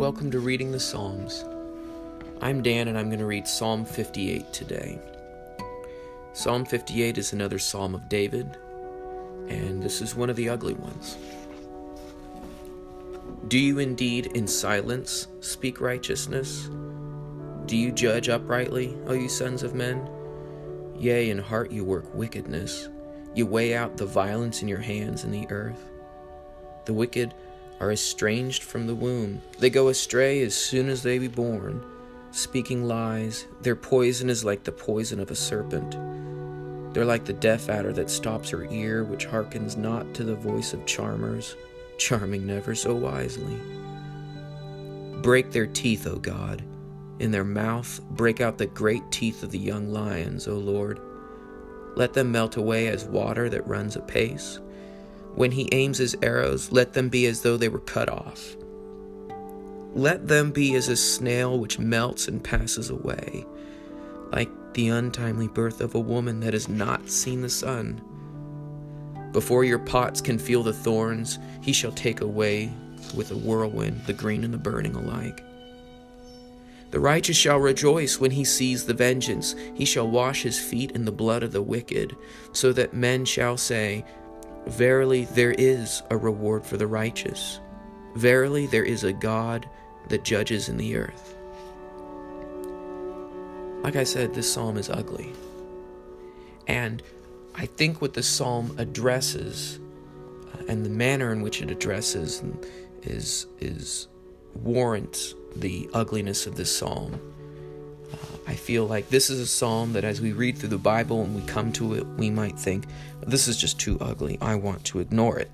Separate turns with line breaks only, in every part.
Welcome to Reading the Psalms. I'm Dan and I'm going to read Psalm 58 today. Psalm 58 is another psalm of David, and this is one of the ugly ones. Do you indeed in silence speak righteousness? Do you judge uprightly, O you sons of men? Yea, in heart you work wickedness. You weigh out the violence in your hands in the earth. The wicked are estranged from the womb. They go astray as soon as they be born, speaking lies. Their poison is like the poison of a serpent. They're like the deaf adder that stops her ear, which hearkens not to the voice of charmers, charming never so wisely. Break their teeth, O God. In their mouth, break out the great teeth of the young lions, O Lord. Let them melt away as water that runs apace. When he aims his arrows, let them be as though they were cut off. Let them be as a snail which melts and passes away, like the untimely birth of a woman that has not seen the sun. Before your pots can feel the thorns, he shall take away with a whirlwind the green and the burning alike. The righteous shall rejoice when he sees the vengeance. He shall wash his feet in the blood of the wicked, so that men shall say, Verily, there is a reward for the righteous. Verily, there is a God that judges in the earth. Like I said, this psalm is ugly. And I think what the psalm addresses uh, and the manner in which it addresses is, is warrants the ugliness of this psalm. I feel like this is a psalm that as we read through the Bible and we come to it, we might think, this is just too ugly. I want to ignore it.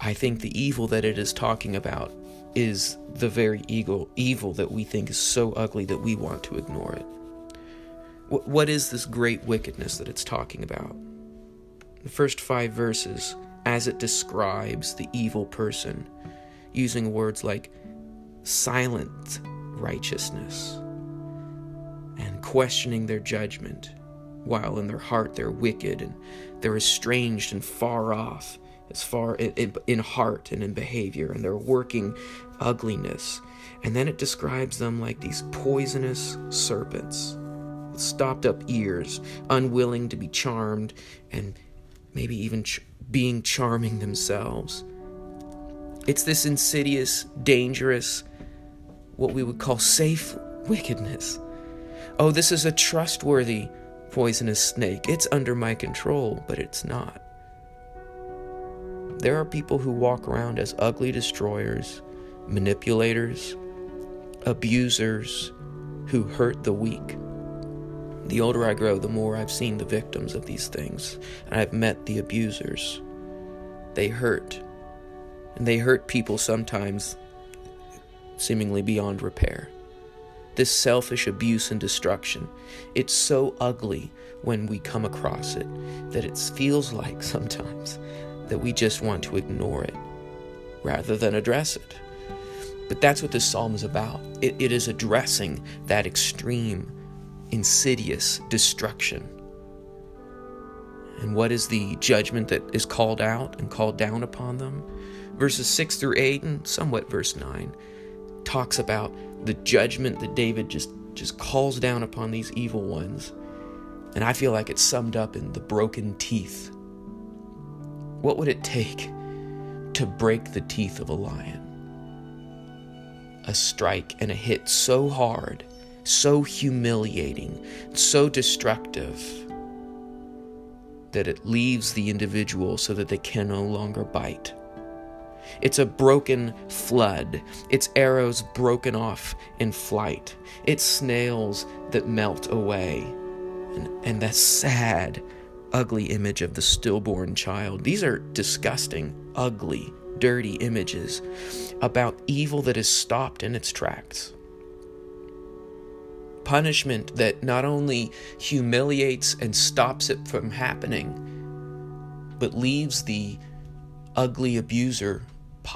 I think the evil that it is talking about is the very evil, evil that we think is so ugly that we want to ignore it. What is this great wickedness that it's talking about? The first five verses, as it describes the evil person, using words like silent righteousness questioning their judgment, while in their heart they're wicked and they're estranged and far off, as far in, in, heart and in behavior, and they're working ugliness. And then it describes them like these poisonous serpents with stopped up ears, unwilling to be charmed, and maybe even ch- being charming themselves. It's this insidious, dangerous, what we would call safe wickedness oh, this is a trustworthy poisonous snake. It's under my control, but it's not. There are people who walk around as ugly destroyers, manipulators, abusers who hurt the weak. The older I grow, the more I've seen the victims of these things, and I've met the abusers. They hurt, and they hurt people sometimes seemingly beyond repair this selfish abuse and destruction. It's so ugly when we come across it that it feels like sometimes that we just want to ignore it rather than address it. But that's what this psalm is about. It, it is addressing that extreme, insidious destruction. And what is the judgment that is called out and called down upon them? Verses 6 through 8, and somewhat verse 9 talks about the judgment that David just just calls down upon these evil ones. And I feel like it's summed up in the broken teeth. What would it take to break the teeth of a lion? A strike and a hit so hard, so humiliating, so destructive that it leaves the individual so that they can no longer bite. It's a broken flood. It's arrows broken off in flight. It's snails that melt away. And, and that sad, ugly image of the stillborn child. These are disgusting, ugly, dirty images about evil that is stopped in its tracks. Punishment that not only humiliates and stops it from happening, but leaves the ugly abuser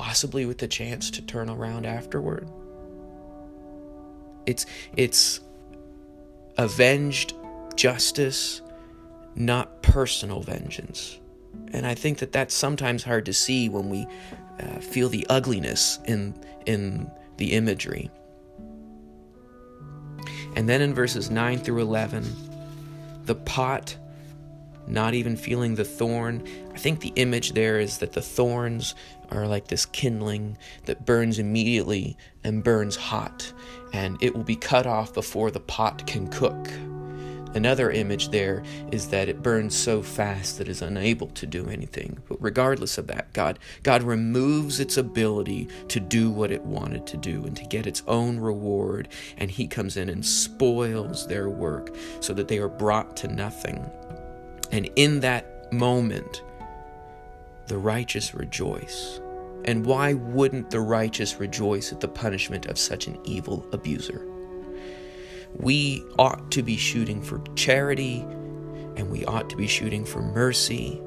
possibly with the chance to turn around afterward. It's it's avenged justice, not personal vengeance. And I think that that's sometimes hard to see when we uh, feel the ugliness in in the imagery. And then in verses 9 through 11, the pot not even feeling the thorn. I think the image there is that the thorns are like this kindling that burns immediately and burns hot, and it will be cut off before the pot can cook. Another image there is that it burns so fast that it is unable to do anything. But regardless of that, God God removes its ability to do what it wanted to do and to get its own reward, and he comes in and spoils their work so that they are brought to nothing. And in that moment, the righteous rejoice. And why wouldn't the righteous rejoice at the punishment of such an evil abuser? we ought to be shooting for charity and we ought to be shooting for mercy.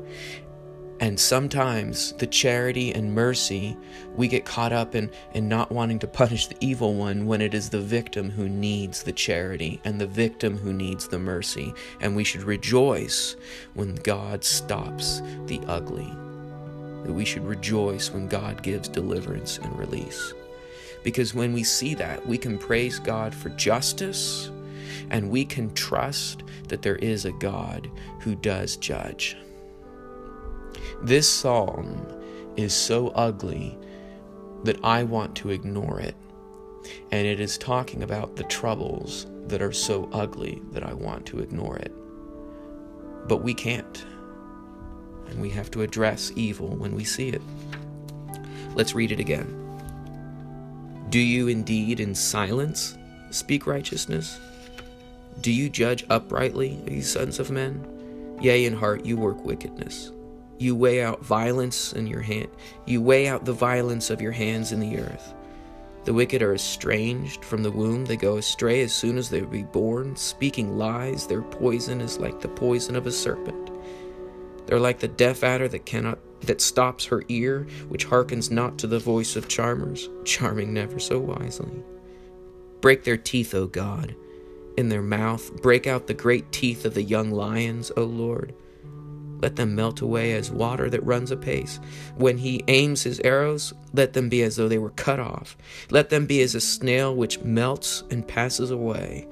And sometimes the charity and mercy, we get caught up in, in not wanting to punish the evil one when it is the victim who needs the charity and the victim who needs the mercy. And we should rejoice when God stops the ugly. That we should rejoice when God gives deliverance and release. Because when we see that, we can praise God for justice and we can trust that there is a God who does judge. This psalm is so ugly that I want to ignore it. And it is talking about the troubles that are so ugly that I want to ignore it. But we can't. And we have to address evil when we see it. Let's read it again. Do you indeed in silence speak righteousness? Do you judge uprightly, ye sons of men? Yea, in heart you work wickedness. You weigh out violence in your hand. You weigh out the violence of your hands in the earth. The wicked are estranged from the womb. They go astray as soon as they be born, speaking lies. Their poison is like the poison of a serpent. They're like the deaf adder that cannot that stops her ear, which hearkens not to the voice of charmers, charming never so wisely. Break their teeth, O God, in their mouth, break out the great teeth of the young lions, O Lord. Let them melt away as water that runs apace. When he aims his arrows, let them be as though they were cut off. Let them be as a snail which melts and passes away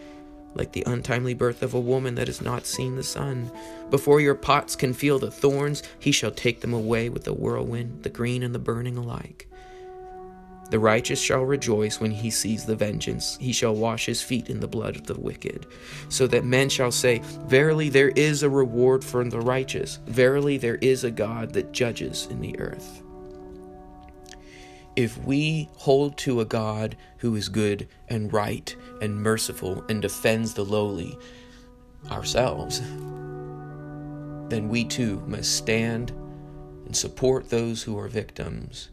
like the untimely birth of a woman that has not seen the sun. Before your pots can feel the thorns, he shall take them away with the whirlwind, the green and the burning alike. The righteous shall rejoice when he sees the vengeance. He shall wash his feet in the blood of the wicked. So that men shall say, Verily there is a reward for the righteous. Verily there is a God that judges in the earth if we hold to a God who is good and right and merciful and defends the lowly ourselves, then we too must stand and support those who are victims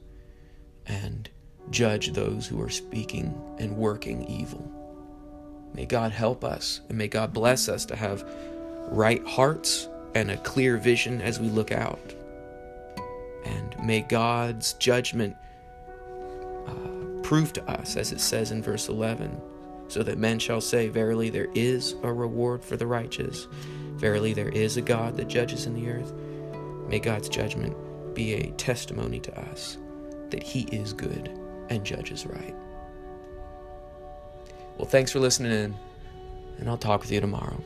and judge those who are speaking and working evil. May God help us and may God bless us to have right hearts and a clear vision as we look out. And may God's judgment prove to us, as it says in verse 11, so that men shall say, Verily, there is a reward for the righteous. Verily, there is a God that judges in the earth. May God's judgment be a testimony to us that He is good and judges right. Well, thanks for listening in, and I'll talk with you tomorrow.